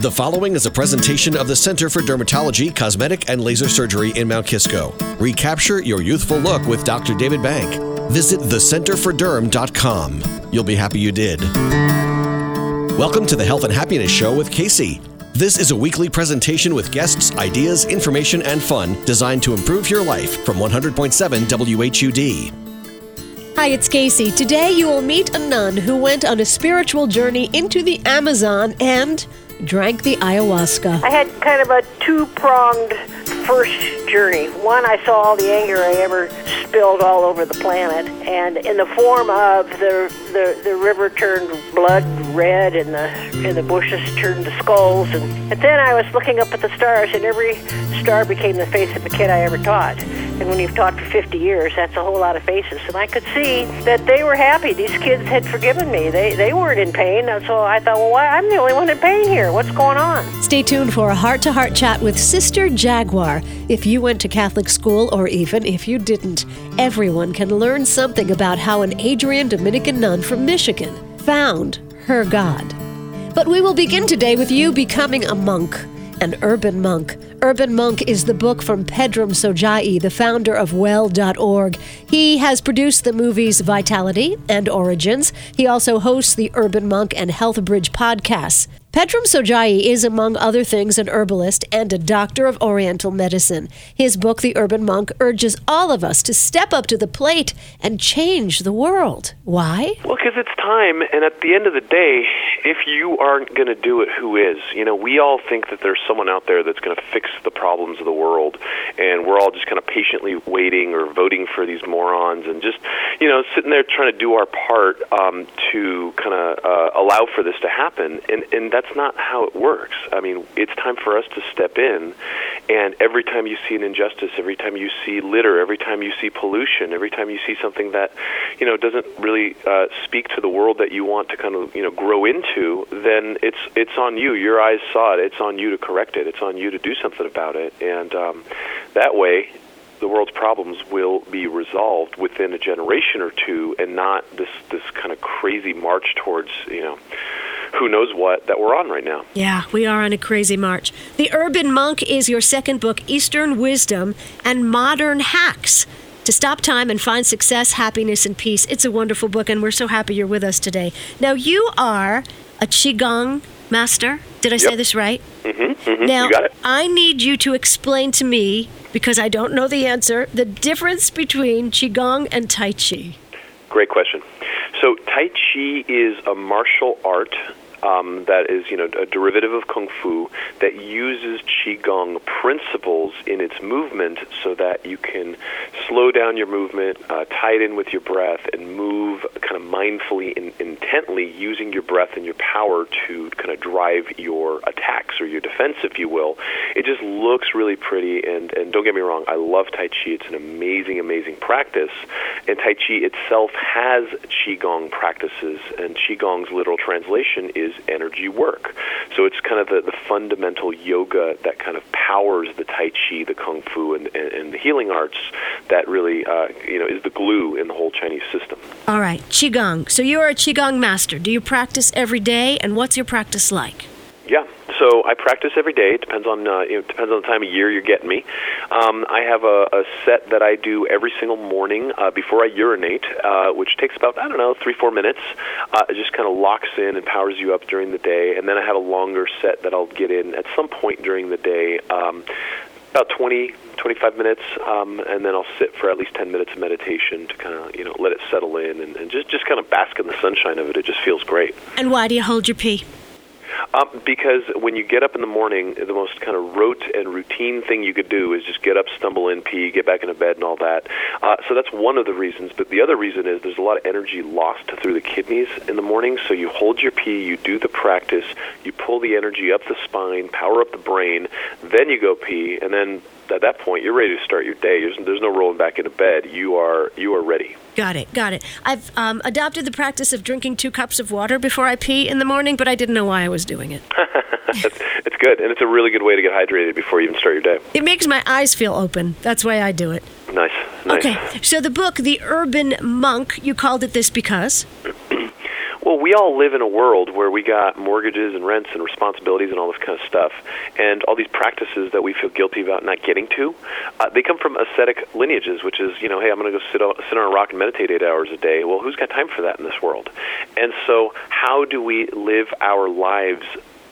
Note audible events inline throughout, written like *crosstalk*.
The following is a presentation of the Center for Dermatology, Cosmetic, and Laser Surgery in Mount Kisco. Recapture your youthful look with Dr. David Bank. Visit thecenterforderm.com. You'll be happy you did. Welcome to the Health and Happiness Show with Casey. This is a weekly presentation with guests, ideas, information, and fun designed to improve your life from 100.7 WHUD. Hi, it's Casey. Today you will meet a nun who went on a spiritual journey into the Amazon and drank the ayahuasca. I had kind of a two pronged first journey. One, I saw all the anger I ever spilled all over the planet, and in the form of the the, the river turned blood red, and the and the bushes turned to skulls, and, and then I was looking up at the stars, and every star became the face of a kid I ever taught. And when you've taught for 50 years, that's a whole lot of faces. And I could see that they were happy. These kids had forgiven me. They, they weren't in pain. And so I thought, well, why? I'm the only one in pain here. What's going on? Stay tuned for a heart to heart chat with Sister Jaguar. If you went to Catholic school, or even if you didn't, everyone can learn something about how an Adrian Dominican nun from Michigan found her God. But we will begin today with you becoming a monk, an urban monk. Urban Monk is the book from Pedram Shojai, the founder of Well.org. He has produced the movies Vitality and Origins. He also hosts the Urban Monk and Health Bridge podcasts. Pedram Shojai is, among other things, an herbalist and a doctor of Oriental medicine. His book, The Urban Monk, urges all of us to step up to the plate and change the world. Why? Well, because it's time, and at the end of the day, if you aren't going to do it, who is? You know, we all think that there's someone out there that's going to fix the problems of the world, and we're all just kind of patiently waiting or voting for these morons and just, you know, sitting there trying to do our part um, to kind of uh, allow for this to happen. And, and that's not how it works. I mean, it's time for us to step in, and every time you see an injustice, every time you see litter, every time you see pollution, every time you see something that, you know, doesn't really uh, speak to the world that you want to kind of, you know, grow into, then it's it's on you. Your eyes saw it. It's on you to correct it. It's on you to do something about it, and um, that way, the world's problems will be resolved within a generation or two, and not this this kind of crazy march towards, you know who knows what that we're on right now. Yeah, we are on a crazy march. The Urban Monk is your second book, Eastern Wisdom and Modern Hacks. To stop time and find success, happiness, and peace. It's a wonderful book, and we're so happy you're with us today. Now, you are a Qigong master. Did I Yep. say this right? Mm-hmm, mm-hmm. Now, you got it. I need you to explain to me, because I don't know the answer, the difference between Qigong and Tai Chi. Great question. So Tai Chi is a martial art um, that is, you know, a derivative of Kung Fu that uses Qigong principles in its movement so that you can slow down your movement, uh, tie it in with your breath, and move kind of mindfully and intently using your breath and your power to kind of drive your attacks or your defense, if you will. It just looks really pretty, and, and don't get me wrong, I love Tai Chi. It's an amazing, amazing practice, and Tai Chi itself has Qigong practices, and Qigong's literal translation is energy work. So it's kind of the, the fundamental yoga that kind of powers the Tai Chi, the Kung Fu, and, and, and the healing arts that really, uh, you know, is the glue in the whole Chinese system. All right, Qigong. So you're a Qigong master. Do you practice every day, and what's your practice like? Yeah, so I practice every day. It depends on uh, it depends on the time of year you're getting me. Um, I have a, a set that I do every single morning uh, before I urinate, uh, which takes about I don't know three four minutes. Uh, it just kind of locks in and powers you up during the day, and then I have a longer set that I'll get in at some point during the day. Um, about 20, 25 minutes, um, and then I'll sit for at least 10 minutes of meditation to kind of, you know, let it settle in and, and just, just kind of bask in the sunshine of it. It just feels great. And why do you hold your pee? Um, because when you get up in the morning, the most kind of rote and routine thing you could do is just get up, stumble in, pee, get back into bed, and all that. Uh, so that's one of the reasons. But the other reason is there's a lot of energy lost through the kidneys in the morning. So you hold your pee, you do the practice, you pull the energy up the spine, power up the brain, then you go pee, and then at that point you're ready to start your day. There's, there's no rolling back into bed. You are you are ready. Got it, got it. I've um, adopted the practice of drinking two cups of water before I pee in the morning, but I didn't know why I was doing it. *laughs* it's, it's good, and it's a really good way to get hydrated before you even start your day. It makes my eyes feel open. That's why I do it. Nice, nice. Okay, so the book, The Urban Monk, you called it this because? Well, we all live in a world where we got mortgages and rents and responsibilities and all this kind of stuff, and all these practices that we feel guilty about not getting to. Uh, they come from ascetic lineages, which is you know, hey, I'm going to go sit on, sit on a rock and meditate eight hours a day. Well, who's got time for that in this world? And so, how do we live our lives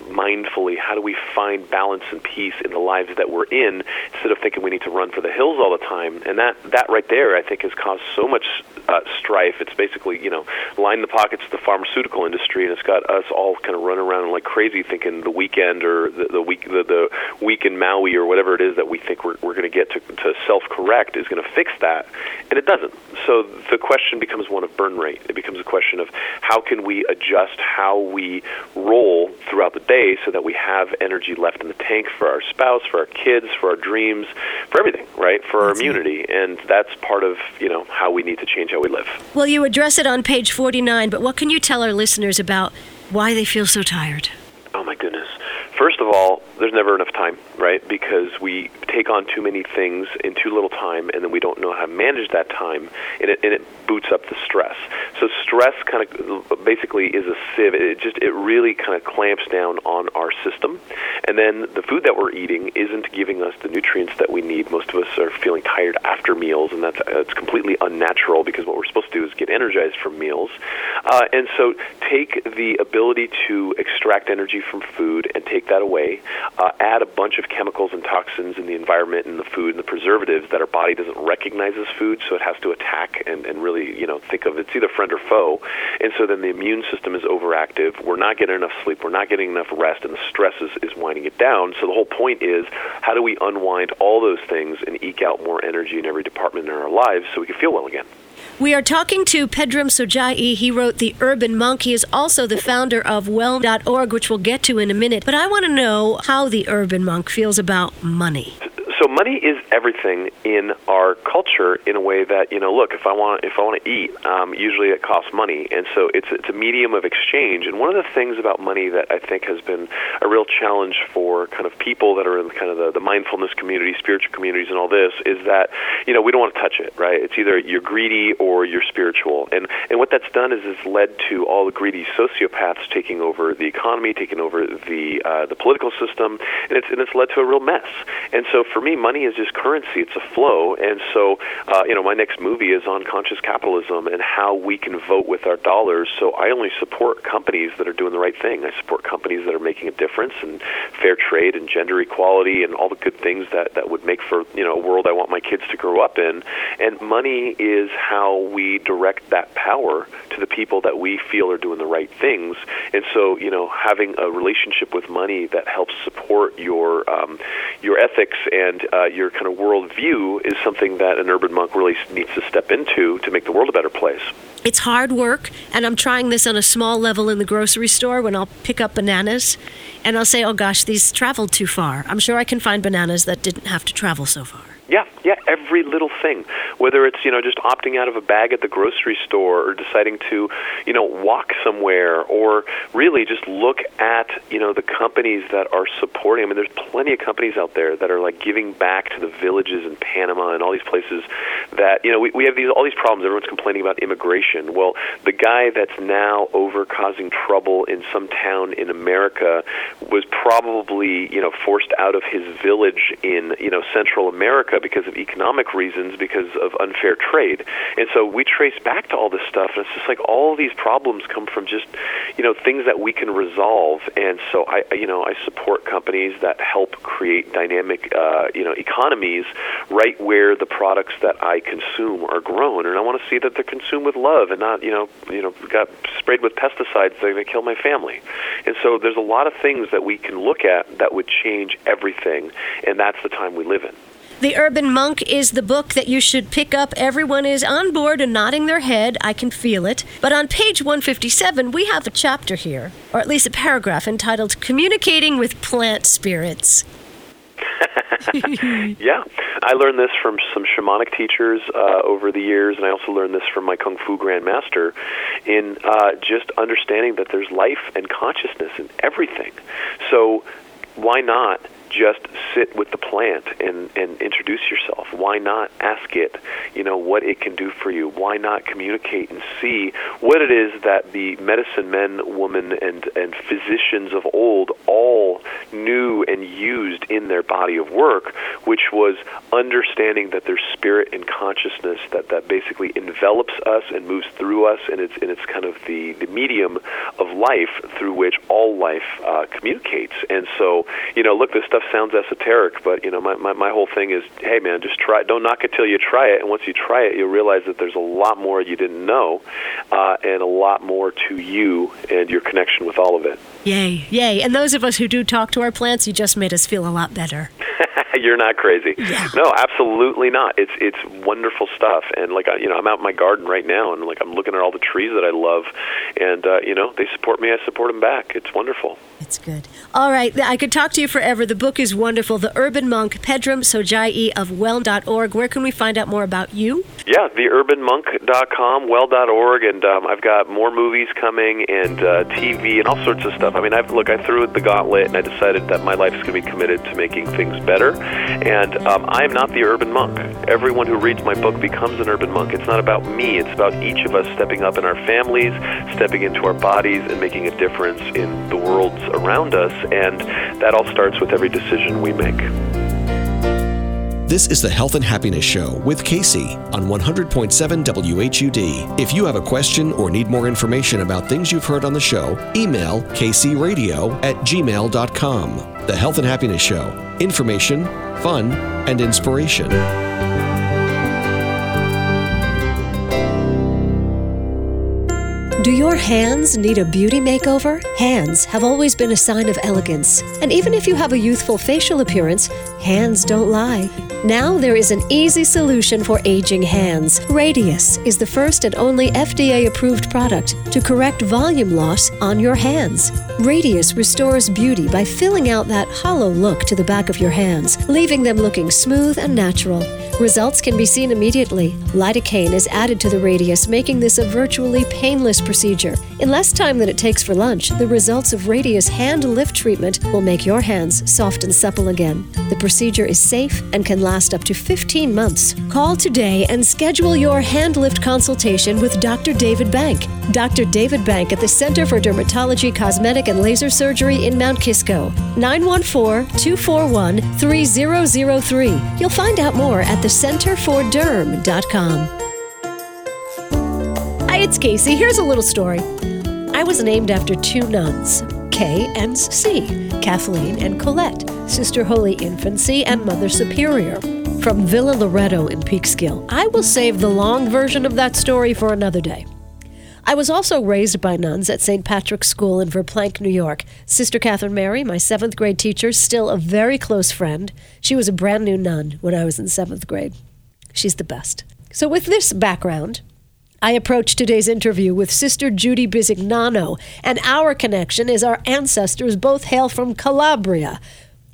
mindfully? How do we find balance and peace in the lives that we're in instead of thinking we need to run for the hills all the time? And that that right there, I think, has caused so much uh, strife. It's basically you know line the pockets of the pharmaceutical industry, and it's got us all kind of running around like crazy, thinking the weekend or the, the week the, the week in Maui or whatever it is that we think we're, we're going to get to, to self correct is going to fix that, and it doesn't. So the question becomes one of burn rate. It becomes a question of how can we adjust how we roll throughout the day so that we have energy left in the tank for our spouse, for our kids, for our dreams, for everything, right? For our immunity, and that's part of you know how we need to change how we live. Well, you address it on page 49, but what can you tell our listeners about why they feel so tired? Oh my goodness. First of all, there's never enough time, right? Because we take on too many things in too little time, and then we don't know how to manage that time, and it, and it boots up the stress. So stress kind of basically is a sieve. It just it really kind of clamps down on our system, and then the food that we're eating isn't giving us the nutrients that we need. Most of us are feeling tired after meals, and that's it's completely unnatural because what we're supposed to do is get energized from meals. Uh, and so take the ability to extract energy from food and take that away uh, add a bunch of chemicals and toxins in the environment and the food and the preservatives that our body doesn't recognize as food, so it has to attack and, and really, you know, think of it's either friend or foe. And so then the immune system is overactive. We're not getting enough sleep. We're not getting enough rest, and the stress is, is winding it down. So the whole point is how do we unwind all those things and eke out more energy in every department in our lives so we can feel well again? We are talking to Pedram Shojai. He wrote The Urban Monk. He is also the founder of Well.org, which we'll get to in a minute. But I want to know how the Urban Monk feels about money money is everything in our culture in a way that you know look if i want if i want to eat um, usually it costs money. And so it's it's a medium of exchange. And one of the things about money that i think has been a real challenge for kind of people that are in kind of the, the mindfulness community spiritual communities and all this is that you know we don't want to touch it right? It's either you're greedy or you're spiritual. And and what that's done is has led to all the greedy sociopaths taking over the economy taking over the uh, the political system. And it's and it's led to a real mess. And so for me, money is just currency; it's a flow. And so, uh, you know, my next movie is on conscious capitalism and how we can vote with our dollars. So I only support companies that are doing the right thing. I support companies that are making a difference and fair trade and gender equality and all the good things that that would make for you know a world I want my kids to grow up in. And money is how we direct that power to the people that we feel are doing the right things. And so, you know, having a relationship with money that helps support your um, your ethics and and uh, your kind of worldview is something that an urban monk really needs to step into to make the world a better place. It's hard work, and I'm trying this on a small level in the grocery store when I'll pick up bananas, and I'll say, "Oh gosh, these traveled too far." I'm sure I can find bananas that didn't have to travel so far. Yeah, yeah, every little thing. Whether it's, you know, just opting out of a bag at the grocery store or deciding to, you know, walk somewhere or really just look at, you know, the companies that are supporting. I mean, there's plenty of companies out there that are like giving back to the villages in Panama and all these places that, you know, we, we have these all these problems. Everyone's complaining about immigration. Well, the guy that's now over causing trouble in some town in America was probably, you know, forced out of his village in, you know, Central America because of economic reasons, because of unfair trade. And so we trace back to all this stuff, and it's just like all these problems come from just, you know, things that we can resolve. And so I, you know, I support companies that help create dynamic, uh, you know, economies right where the products that I consume are grown, and I want to see that they're consumed with love and not, you know, you know, got sprayed with pesticides that are going to kill my family. And so there's a lot of things that we can look at that would change everything, and that's the time we live in. The Urban Monk is the book that you should pick up. Everyone is on board and nodding their head. I can feel it. But on page 157, we have a chapter here, or at least a paragraph entitled Communicating with Plant Spirits. *laughs* yeah, I learned this from some shamanic teachers uh, over the years, and I also learned this from my kung fu grandmaster in uh, just understanding that there's life and consciousness in everything. So, why not just sit with the plant and, and introduce yourself? Why not ask it, you know, what it can do for you? Why not communicate and see what it is that the medicine men, women, and, and physicians of old all knew and used in their body of work, which was understanding that there's spirit and consciousness that, that basically envelops us and moves through us, and it's, and it's kind of the, the medium of life through which all life uh, communicates. And so, you know, look, this stuff sounds esoteric, but, you know, my, my, my whole thing is, hey, man, just try Don't knock it till you try it, and once you try it, you'll realize that there's a lot more you didn't know, uh, and a lot more to you and your connection with all of it. Yay, yay. And those of us who do talk to our plants, you just made us feel a lot better. *laughs* *laughs* You're not crazy. Yeah. No, absolutely not. It's it's wonderful stuff. And like I, you know, I'm out in my garden right now, and like I'm looking at all the trees that I love, and uh, you know, they support me. I support them back. It's wonderful. It's good. All right, I could talk to you forever. The book is wonderful. The Urban Monk, Pedram Shojai of well.org. Where can we find out more about you? Yeah, theurbanmonk.com, well.org, and um, I've got more movies coming and uh, TV and all sorts of stuff. I mean, I've look, I threw at the gauntlet, and I decided that my life is going to be committed to making things better. And um, I am not the urban monk. Everyone who reads my book becomes an urban monk. It's not about me. It's about each of us stepping up in our families, stepping into our bodies, and making a difference in the worlds around us. And that all starts with every decision we make. This is the Health and Happiness Show with Casey on 100.7 WHUD. If you have a question or need more information about things you've heard on the show, email kcradio at gmail.com. The Health and Happiness Show. Information, fun, and inspiration. Do your hands need a beauty makeover? Hands have always been a sign of elegance. And even if you have a youthful facial appearance, hands don't lie. Now there is an easy solution for aging hands. Radiesse is the first and only FDA approved product to correct volume loss on your hands. Radiesse restores beauty by filling out that hollow look to the back of your hands, leaving them looking smooth and natural. Results can be seen immediately. Lidocaine is added to the Radiesse, making this a virtually painless procedure. In less time than it takes for lunch, the results of Radiesse hand lift treatment will make your hands soft and supple again. The procedure is safe and can last up to 15 months. Call today and schedule your hand lift consultation with Dr. David Bank. Dr. David Bank at the Center for Dermatology, Cosmetic, and Laser Surgery in Mount Kisco. 914 241 3003. You'll find out more at thecenterforderm.com. Hi, it's Casey. Here's a little story. I was named after two nuns, K and C, Kathleen and Colette, Sister Holy Infancy and Mother Superior, from Villa Loretto in Peekskill. I will save the long version of that story for another day. I was also raised by nuns at St. Patrick's School in Verplanck, New York. Sister Catherine Mary, my seventh grade teacher, still a very close friend. She was a brand new nun when I was in seventh grade. She's the best. So, with this background, I approach today's interview with Sister Judy Bisignano, and our connection is our ancestors both hail from Calabria.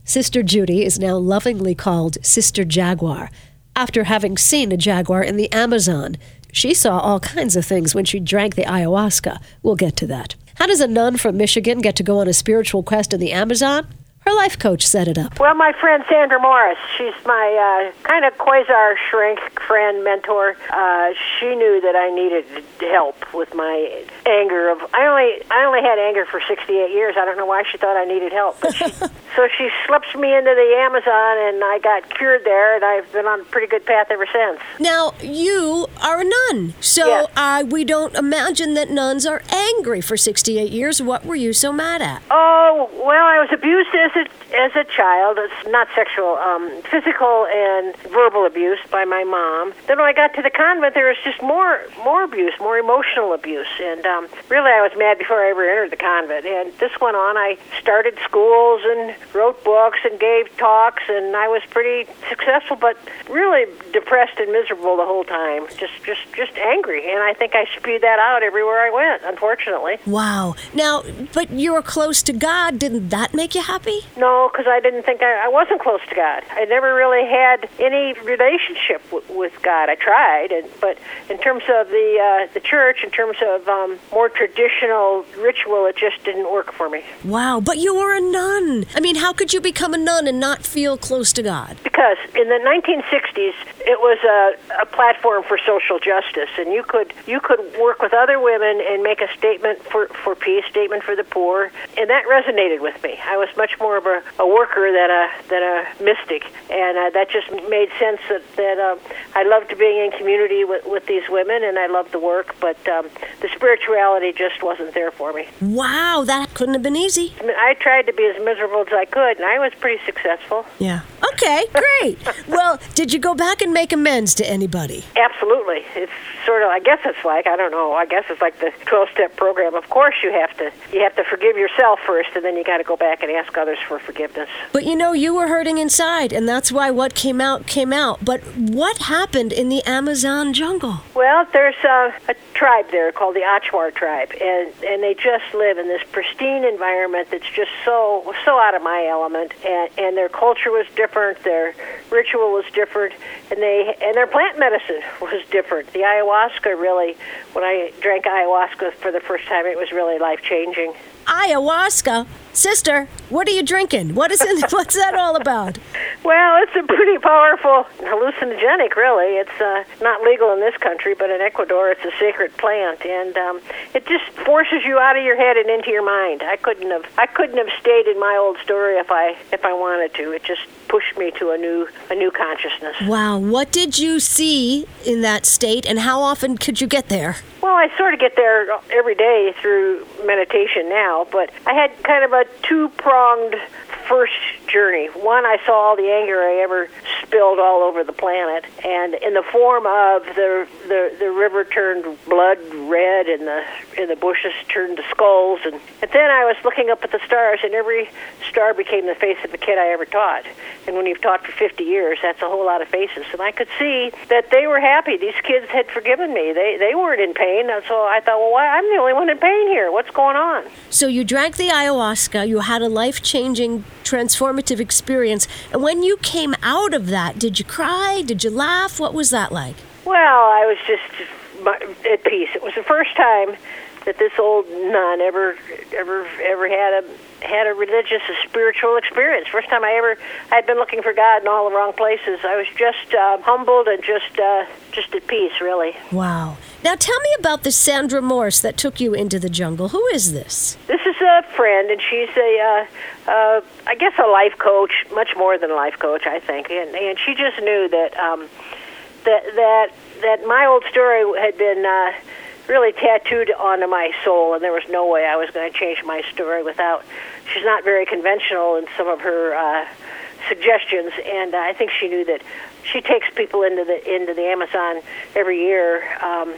Sister Judy is now lovingly called Sister Jaguar, after having seen a jaguar in the Amazon. She saw all kinds of things when she drank the ayahuasca. We'll get to that. How does a nun from Michigan get to go on a spiritual quest in the Amazon? Her life coach set it up. Well, my friend Sandra Morris, she's my uh, kind of quasar shrink friend, mentor. Uh, she knew that I needed help with my anger. Of I only I only had anger for 68 years. I don't know why she thought I needed help, but she, *laughs* so she slips me into the Amazon, and I got cured there, and I've been on a pretty good path ever since. Now, you are a nun, so Yes. uh, we don't imagine that nuns are angry for 68 years. What were you so mad at? Oh well, I was abused as a as a child. It's not sexual, um, physical and verbal abuse by my mom. Then when I got to the convent, there was just more more abuse, more emotional abuse, and um, really I was mad before I ever entered the convent. And this went on. I started schools and wrote books and gave talks, and I was pretty successful, but really depressed and miserable the whole time. Just just just angry, and I think I spewed that out everywhere I went. Unfortunately. Wow. Now, but you were close to God. Didn't that make you happy? No, because I didn't think I, I wasn't close to God. I never really had any relationship w- with God. I tried, and, but in terms of the uh, the church, in terms of um, more traditional ritual, it just didn't work for me. Wow, but you were a nun. I mean, how could you become a nun and not feel close to God? Because in the 1960s, it was a, a platform for social justice, and you could you could work with other women and make a statement for for peace, statement for the poor, and that resonated with me. I was much more of a, a worker than a than a mystic, and uh, that just made sense that that uh, I loved being in community with, with these women, and I loved the work, but um, the spirituality just wasn't there for me. Wow, that couldn't have been easy. I, mean, I tried to be as miserable as I could, and I was pretty successful. Yeah. Okay, great. Well, did you go back and make amends to anybody? Absolutely. It's sort of I guess it's like I don't know. I guess it's like the 12-step program. Of course you have to you have to forgive yourself first and then you got to go back and ask others for forgiveness. But you know, you were hurting inside and that's why what came out came out. But what happened in the Amazon jungle? Well, there's a, a tribe there called the Achuar tribe and and they just live in this pristine environment that's just so so out of my element and and their culture was different, their ritual was different and they and their plant medicine *laughs* was different. The ayahuasca really when I drank ayahuasca for the first time it was really life changing. Ayahuasca? Sister, what are you drinking? What is it, *laughs* what's that all about? Well, it's a pretty powerful hallucinogenic, really. It's uh, not legal in this country, but in Ecuador, it's a sacred plant, and um, it just forces you out of your head and into your mind. I couldn't have, I couldn't have stayed in my old story if I, if I wanted to. It just pushed me to a new, a new consciousness. Wow, what did you see in that state, and how often could you get there? Well, I sort of get there every day through meditation now, but I had kind of a two pronged first journey. One, I saw all the anger I ever spilled all over the planet, and in the form of the the, the river turned blood red, and the and the bushes turned to skulls, and, and then I was looking up at the stars, and every star became the face of a kid I ever taught. And when you've taught for 50 years, that's a whole lot of faces. And I could see that they were happy. These kids had forgiven me. They they weren't in pain, and so I thought, well, why I'm the only one in pain here. What's going on? So you drank the ayahuasca. You had a life changing transformative experience. And when you came out of that, did you cry? Did you laugh? What was that like? Well, I was just at peace. It was the first time that this old nun ever ever ever had a had a religious, a spiritual experience. First time I ever I'd been looking for God in all the wrong places. I was just uh, humbled and just uh, just at peace, really. Wow. Now tell me about the Sandra Morse that took you into the jungle. Who is this? This is a friend, and she's a, uh, uh, I guess, a life coach, much more than a life coach, I think. And, and she just knew that um, that that that my old story had been. Uh, really tattooed onto my soul, and there was no way I was going to change my story without. She's not very conventional in some of her uh, suggestions, and I think she knew that she takes people into the into the Amazon every year. Um,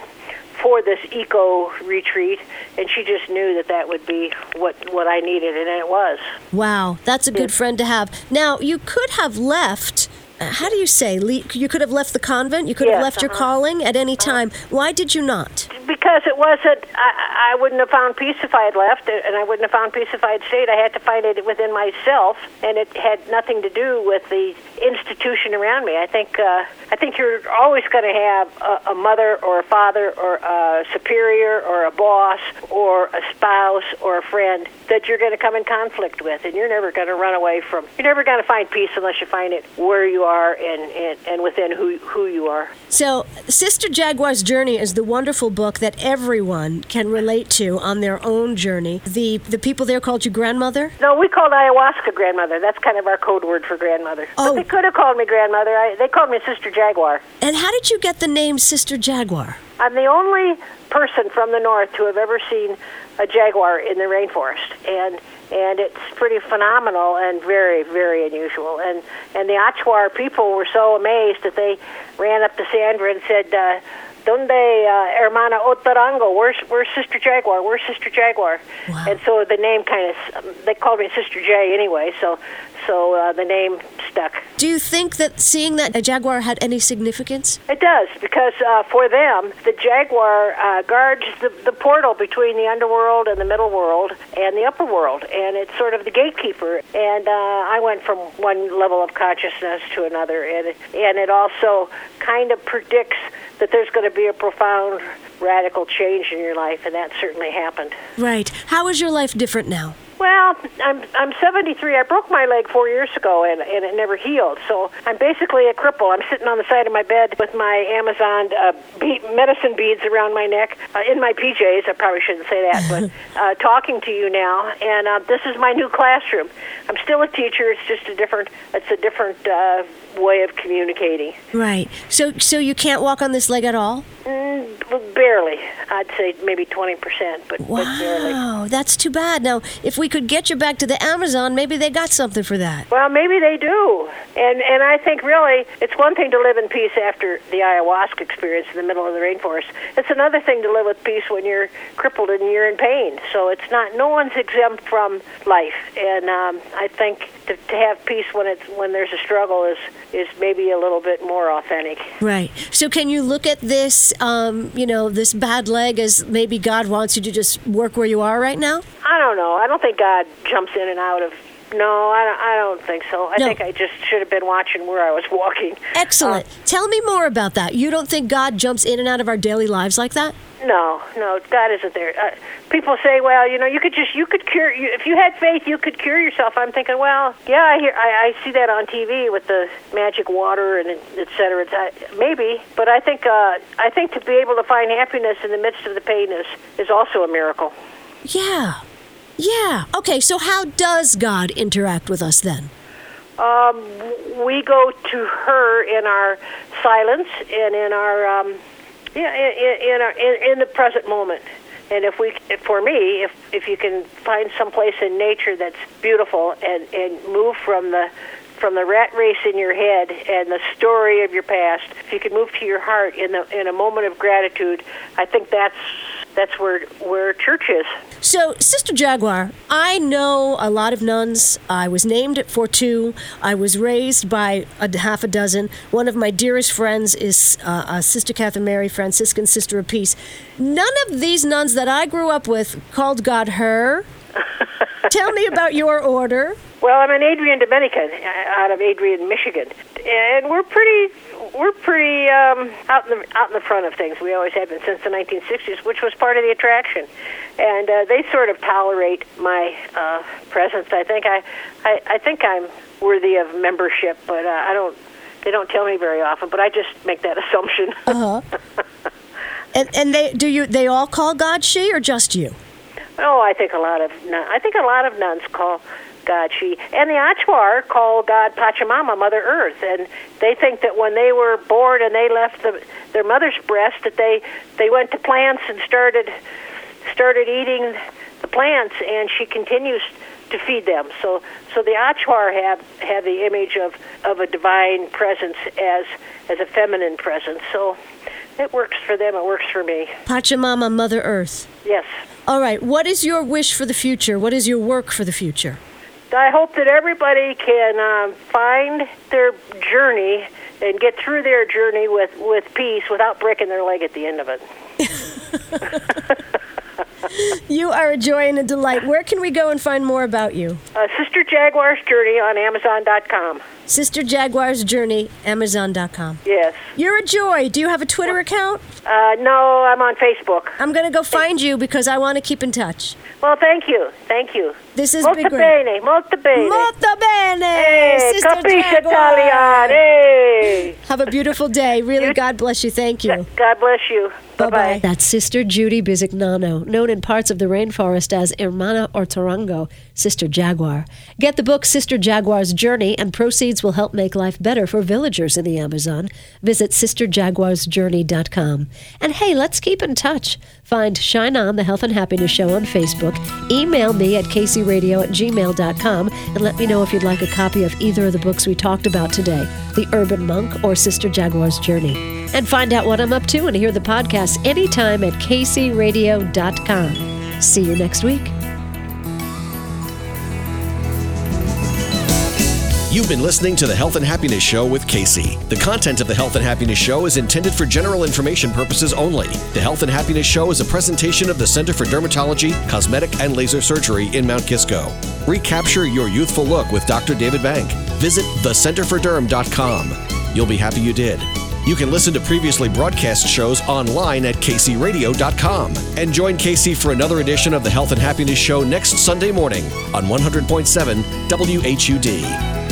for this eco retreat, and she just knew that that would be what what I needed, and it was. Wow, that's a good friend to have. Now you could have left. uh, How do you say? You could have left the convent. You could have left your uh-huh. calling at any time. Why did you not? Because it wasn't, I, I wouldn't have found peace if I had left, uh, and I wouldn't have found peace if I had stayed. I had to find it within myself, and it had nothing to do with the institution around me. I think, uh, I think you're always going to have a, a mother or a father or a superior or a boss or a spouse or a friend that you're going to come in conflict with, and you're never going to run away from. You're never going to find peace unless you find it where you are and and, and within who who you are. So, Sister Jaguar's Journey is the wonderful book that everyone can relate to on their own journey. The the people there called you grandmother. No, we called ayahuasca grandmother. That's kind of our code word for grandmother. Oh. Could have called me grandmother. I, they called me Sister Jaguar. And how did you get the name Sister Jaguar? I'm the only person from the north to have ever seen a jaguar in the rainforest, and and it's pretty phenomenal and very very unusual. And and the Achuar people were so amazed that they ran up to Sandra and said. Uh, donde uh, hermana Otorongo? Where's where's Sister Jaguar? Where's Sister Jaguar? Wow. And so the name kind of um, they called me Sister J anyway. So so uh, the name stuck. Do you think that seeing that a jaguar had any significance? It does because uh, for them, the jaguar uh, guards the, the portal between the underworld and the middle world and the upper world, and it's sort of the gatekeeper. And uh, I went from one level of consciousness to another, and it, and it also kind of predicts that there's going to be a profound radical change in your life, and that certainly happened. Right. How is your life different now? Well, I'm I'm 73. I broke my leg four years ago, and and it never healed. So I'm basically a cripple. I'm sitting on the side of my bed with my Amazon uh, be- medicine beads around my neck, uh, in my PJs. I probably shouldn't say that, but *laughs* uh, talking to you now. And uh, this is my new classroom. I'm still a teacher. It's just a different. It's a different uh, way of communicating. Right. So so you can't walk on this leg at all? Mm, barely. I'd say maybe 20 percent, but, but barely. Wow, that's too bad. Now, if we could get you back to the Amazon, maybe they got something for that. Well, maybe they do. And and I think really it's one thing to live in peace after the ayahuasca experience in the middle of the rainforest. It's another thing to live with peace when you're crippled and you're in pain. So it's not no one's exempt from life. And um, I think to, to have peace when it's when there's a struggle is is maybe a little bit more authentic. Right. So can you look at this, um, you know, this bad leg as maybe God wants you to just work where you are right now? I don't know. I don't think God jumps in and out of. No, I don't, I don't think so. I No. think I just should have been watching where I was walking. Excellent. Tell me more about that. You don't think God jumps in and out of our daily lives like that? No, no, God isn't there. Uh, people say, "Well, you know, you could just you could cure you, if you had faith, you could cure yourself." I'm thinking, well, yeah, I hear, I, I see that on TV with the magic water and et cetera. It's, uh, maybe, but I think uh, I think to be able to find happiness in the midst of the pain is is also a miracle. Yeah. Yeah. Okay, so how does God interact with us then? Um, we go to her in our silence and in our um, yeah in, in, our, in, in the present moment. And if we, for me, if if you can find some place in nature that's beautiful and and move from the from the rat race in your head and the story of your past, if you can move to your heart in the in a moment of gratitude, I think that's that's where where church is. So, Sister Jaguar, I know a lot of nuns. I was named at Fortu. I was raised by a half a dozen. One of my dearest friends is uh, uh, Sister Catherine Mary, Franciscan Sister of Peace. None of these nuns that I grew up with called God her. *laughs* Tell me about your order. Well, I'm an Adrian Dominican uh, out of Adrian, Michigan, and we're pretty we're pretty um, out in the out in the front of things. We always have been since the 1960s, which was part of the attraction. And uh, they sort of tolerate my uh, presence. I think I, I I think I'm worthy of membership, but uh, I don't. They don't tell me very often, but I just make that *laughs* assumption. Uh And, and they do you? They all call God she or just you? Oh, I think a lot of I think a lot of nuns call God she, and the Achuar call God Pachamama, Mother Earth, and they think that when they were born and they left the, their mother's breast, that they they went to plants and started started eating the plants, and she continues to feed them. So so the Achuar have have the image of of a divine presence as as a feminine presence. So it works for them. It works for me. Pachamama, Mother Earth. Yes. All right. What is your wish for the future? What is your work for the future? I hope that everybody can um, find their journey and get through their journey with, with peace without breaking their leg at the end of it. *laughs* *laughs* You are a joy and a delight. Where can we go and find more about you? Uh, Sister Jaguar's Journey on Amazon.com. Sister Jaguar's Journey, Amazon.com. Yes. You're a joy. Do you have a Twitter account? Uh, no, I'm on Facebook. I'm going to go find you because I want to keep in touch. Well, thank you. Thank you. This is molto great. bene, molto bene. Molto bene, Hey, Sister capisce Italian. Hey. Have a beautiful day. Really, God bless you. Thank you. God bless you. Bye bye. That's Sister Judy Bisignano, known in parts of the rainforest as Hermana Otorongo, Sister Jaguar. Get the book Sister Jaguar's Journey, and proceeds will help make life better for villagers in the Amazon. Visit sisterjaguarsjourney.com. And hey, let's keep in touch. Find Shine On, the Health and Happiness Show on Facebook. Email me at kcradio at gmail.com and let me know if you'd like a copy of either of the books we talked about today The Urban Monk or Sister Jaguar's Journey. And find out what I'm up to and hear the podcast anytime at kcradio.com. See you next week. You've been listening to the Health and Happiness Show with Casey. The content of the Health and Happiness Show is intended for general information purposes only. The Health and Happiness Show is a presentation of the Center for Dermatology, Cosmetic, and Laser Surgery in Mount Kisco. Recapture your youthful look with Dr. David Bank. Visit thecenterforderm.com. You'll be happy you did. You can listen to previously broadcast shows online at kcradio.com. And join Casey for another edition of the Health and Happiness Show next Sunday morning on 100.7 WHUD.